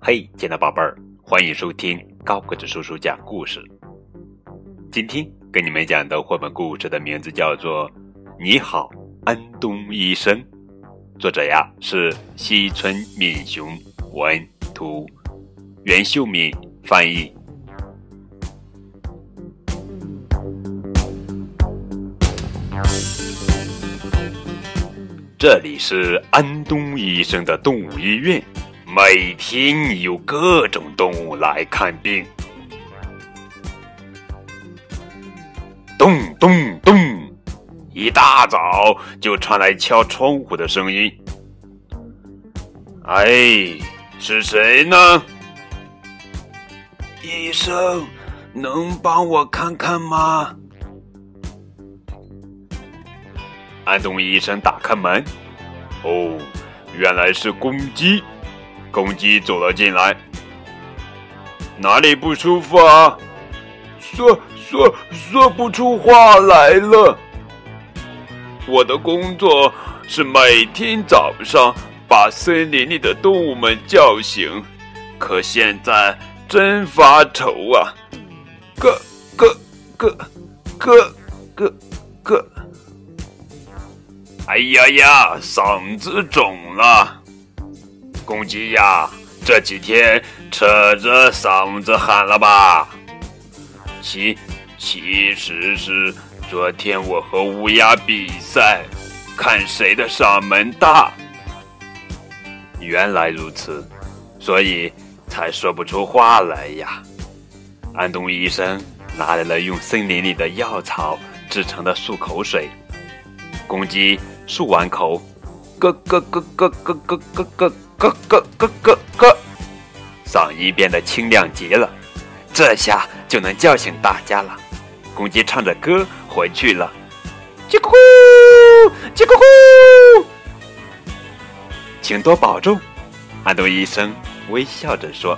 嘿，亲爱的宝贝儿，欢迎收听高个子叔叔讲故事。今天跟你们讲的绘本故事的名字叫做《你好，安东医生》，作者呀是西村敏雄，文图，袁秀敏翻译。这里是安东医生的动物医院。每天有各种动物来看病，咚咚咚，一大早就传来敲窗户的声音。哎，是谁呢？医生，能帮我看看吗？安东医生打开门，哦，原来是公鸡。公鸡走了进来，哪里不舒服啊？说说说不出话来了。我的工作是每天早上把森林里的动物们叫醒，可现在真发愁啊！咯咯咯咯咯咯！哎呀呀，嗓子肿了。公鸡呀，这几天扯着嗓子喊了吧？其其实是昨天我和乌鸦比赛，看谁的嗓门大。原来如此，所以才说不出话来呀。安东医生拿来了用森林里的药草制成的漱口水，公鸡漱完口，咯咯咯咯咯咯咯咯。咯咯咯咯咯，嗓音变得清亮极了，这下就能叫醒大家了。公鸡唱着歌回去了，叽咕咕，叽咕咕，请多保重。安东医生微笑着说：“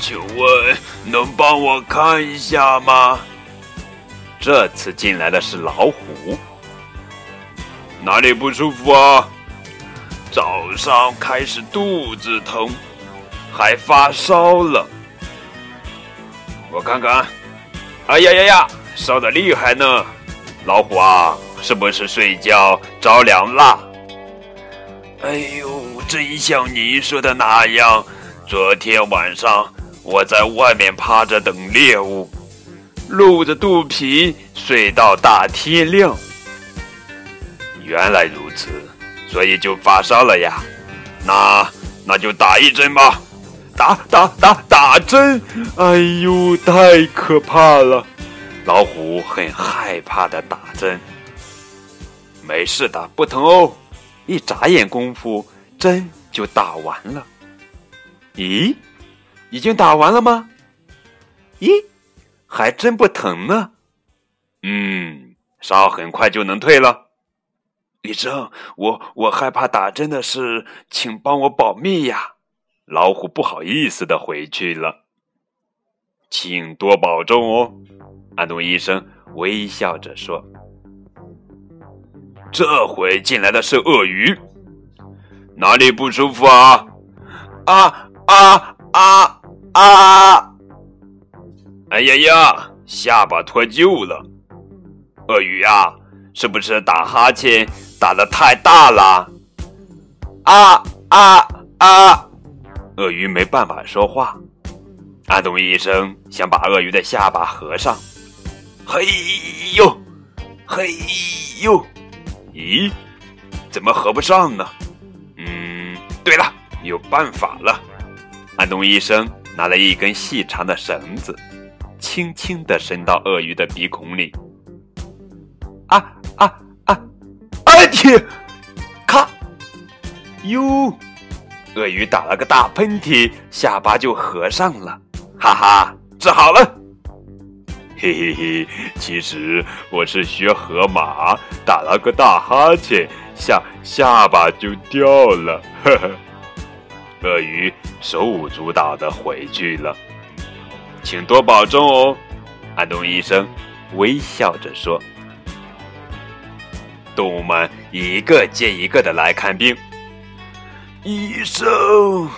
请问能帮我看一下吗？”这次进来的是老虎。哪里不舒服啊？早上开始肚子疼，还发烧了。我看看，哎呀呀呀，烧的厉害呢！老虎啊，是不是睡觉着凉了？哎呦，真像您说的那样，昨天晚上我在外面趴着等猎物，露着肚皮睡到大天亮。原来如此，所以就发烧了呀。那那就打一针吧，打打打打针！哎呦，太可怕了！老虎很害怕的打针。没事的，不疼哦。一眨眼功夫，针就打完了。咦，已经打完了吗？咦，还真不疼呢。嗯，烧很快就能退了。医生，我我害怕打针的事，请帮我保密呀！老虎不好意思的回去了，请多保重哦。安东医生微笑着说：“这回进来的是鳄鱼，哪里不舒服啊？啊啊啊啊！哎呀呀，下巴脱臼了。鳄鱼啊，是不是打哈欠？”打的太大了，啊啊啊！鳄鱼没办法说话。安东医生想把鳄鱼的下巴合上，嘿呦，嘿呦，咦，怎么合不上呢？嗯，对了，有办法了。安东医生拿了一根细长的绳子，轻轻的伸到鳄鱼的鼻孔里。啊啊啊！哎天！咔！哟，鳄鱼打了个大喷嚏，下巴就合上了。哈哈，治好了！嘿嘿嘿，其实我是学河马，打了个大哈欠，下下巴就掉了。呵呵，鳄鱼手舞足蹈的回去了。请多保重哦，安东医生微笑着说：“动物们一个接一个的来看病。医生，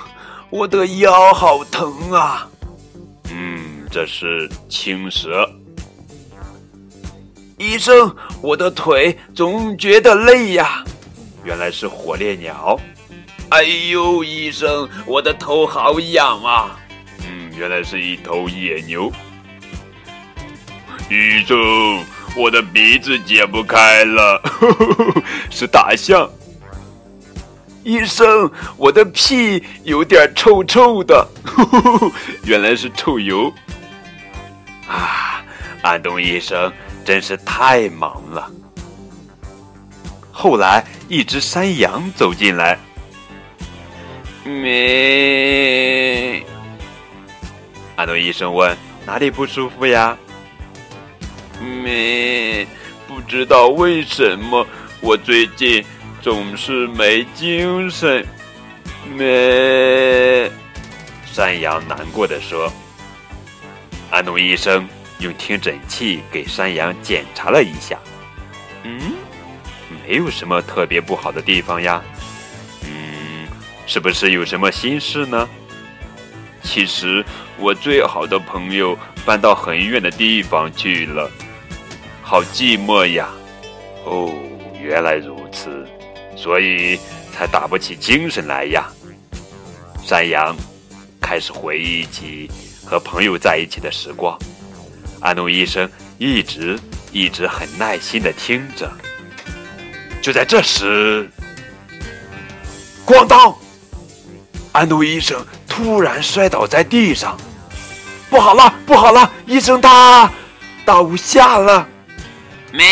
我的腰好疼啊！嗯，这是青蛇。医生，我的腿总觉得累呀。原来是火烈鸟。哎呦，医生，我的头好痒啊！原来是一头野牛。医生，我的鼻子解不开了，是大象。医生，我的屁有点臭臭的，原来是臭油。啊，安东医生真是太忙了。后来，一只山羊走进来，咩。安东医生问：“哪里不舒服呀？”咩，不知道为什么我最近总是没精神。咩，山羊难过的说。安东医生用听诊器给山羊检查了一下，嗯，没有什么特别不好的地方呀。嗯，是不是有什么心事呢？其实我最好的朋友搬到很远的地方去了。好寂寞呀！哦，原来如此，所以才打不起精神来呀。山羊开始回忆起和朋友在一起的时光。安东医生一直一直很耐心的听着。就在这时，咣当！安东医生突然摔倒在地上。不好了，不好了！医生他倒下了。咩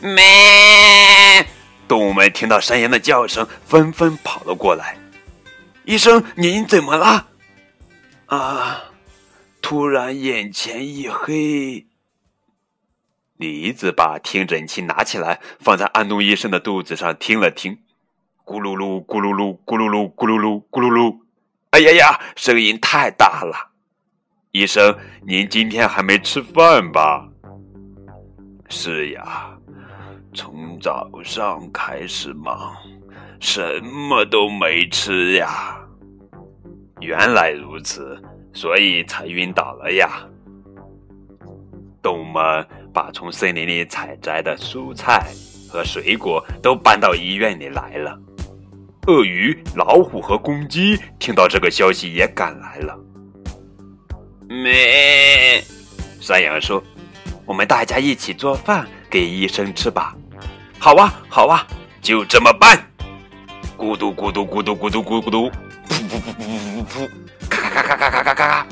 咩！动物们听到山羊的叫声，纷纷跑了过来。医生，您怎么了？啊！突然眼前一黑。梨子把听诊器拿起来，放在安东医生的肚子上听了听，咕噜噜，咕噜噜，咕噜噜，咕噜噜，咕噜噜。哎呀呀，声音太大了！医生，您今天还没吃饭吧？是呀，从早上开始忙，什么都没吃呀。原来如此，所以才晕倒了呀。动物们把从森林里采摘的蔬菜和水果都搬到医院里来了。鳄鱼、老虎和公鸡听到这个消息也赶来了。咩，山羊说。我们大家一起做饭给医生吃吧。好啊，好啊，就这么办。咕嘟咕嘟咕嘟咕嘟咕咕嘟，噗噗噗噗噗噗噗，咔咔咔咔咔咔咔咔。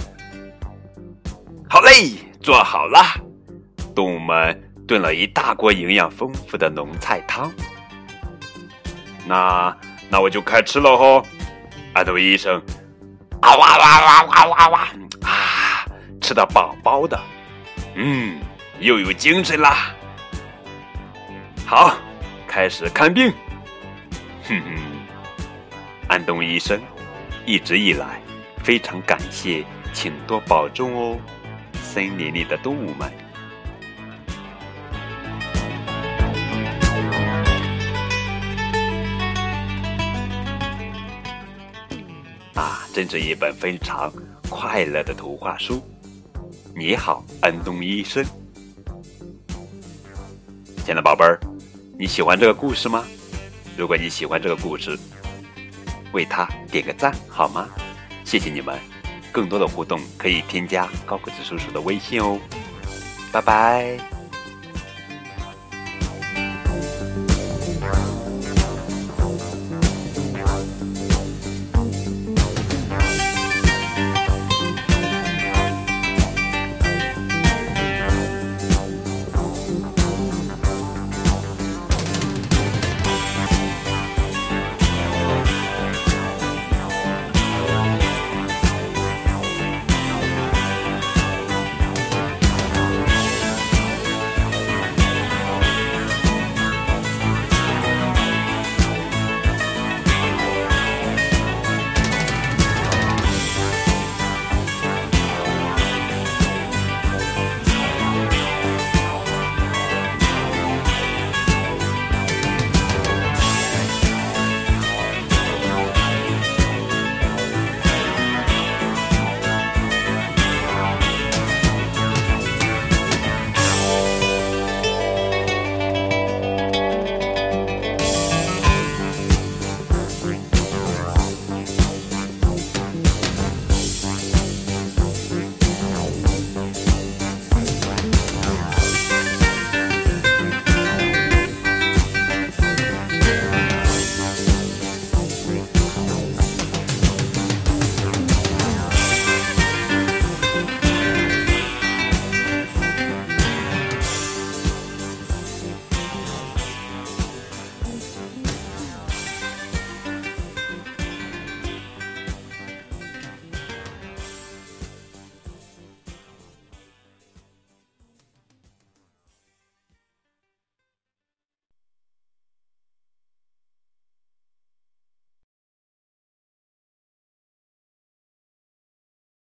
好嘞，做好了。动物们炖了一大锅营养丰富的浓菜汤。那那我就开吃了吼。安东医生，啊哇哇哇哇哇哇啊，吃的饱饱的。嗯。又有精神啦！好，开始看病。哼哼，安东医生，一直以来非常感谢，请多保重哦，森林里的动物们。真是一本非常快乐的图画书。你好，安东医生。亲爱的宝贝儿，你喜欢这个故事吗？如果你喜欢这个故事，为他点个赞好吗？谢谢你们！更多的互动可以添加高个子叔叔的微信哦。拜拜。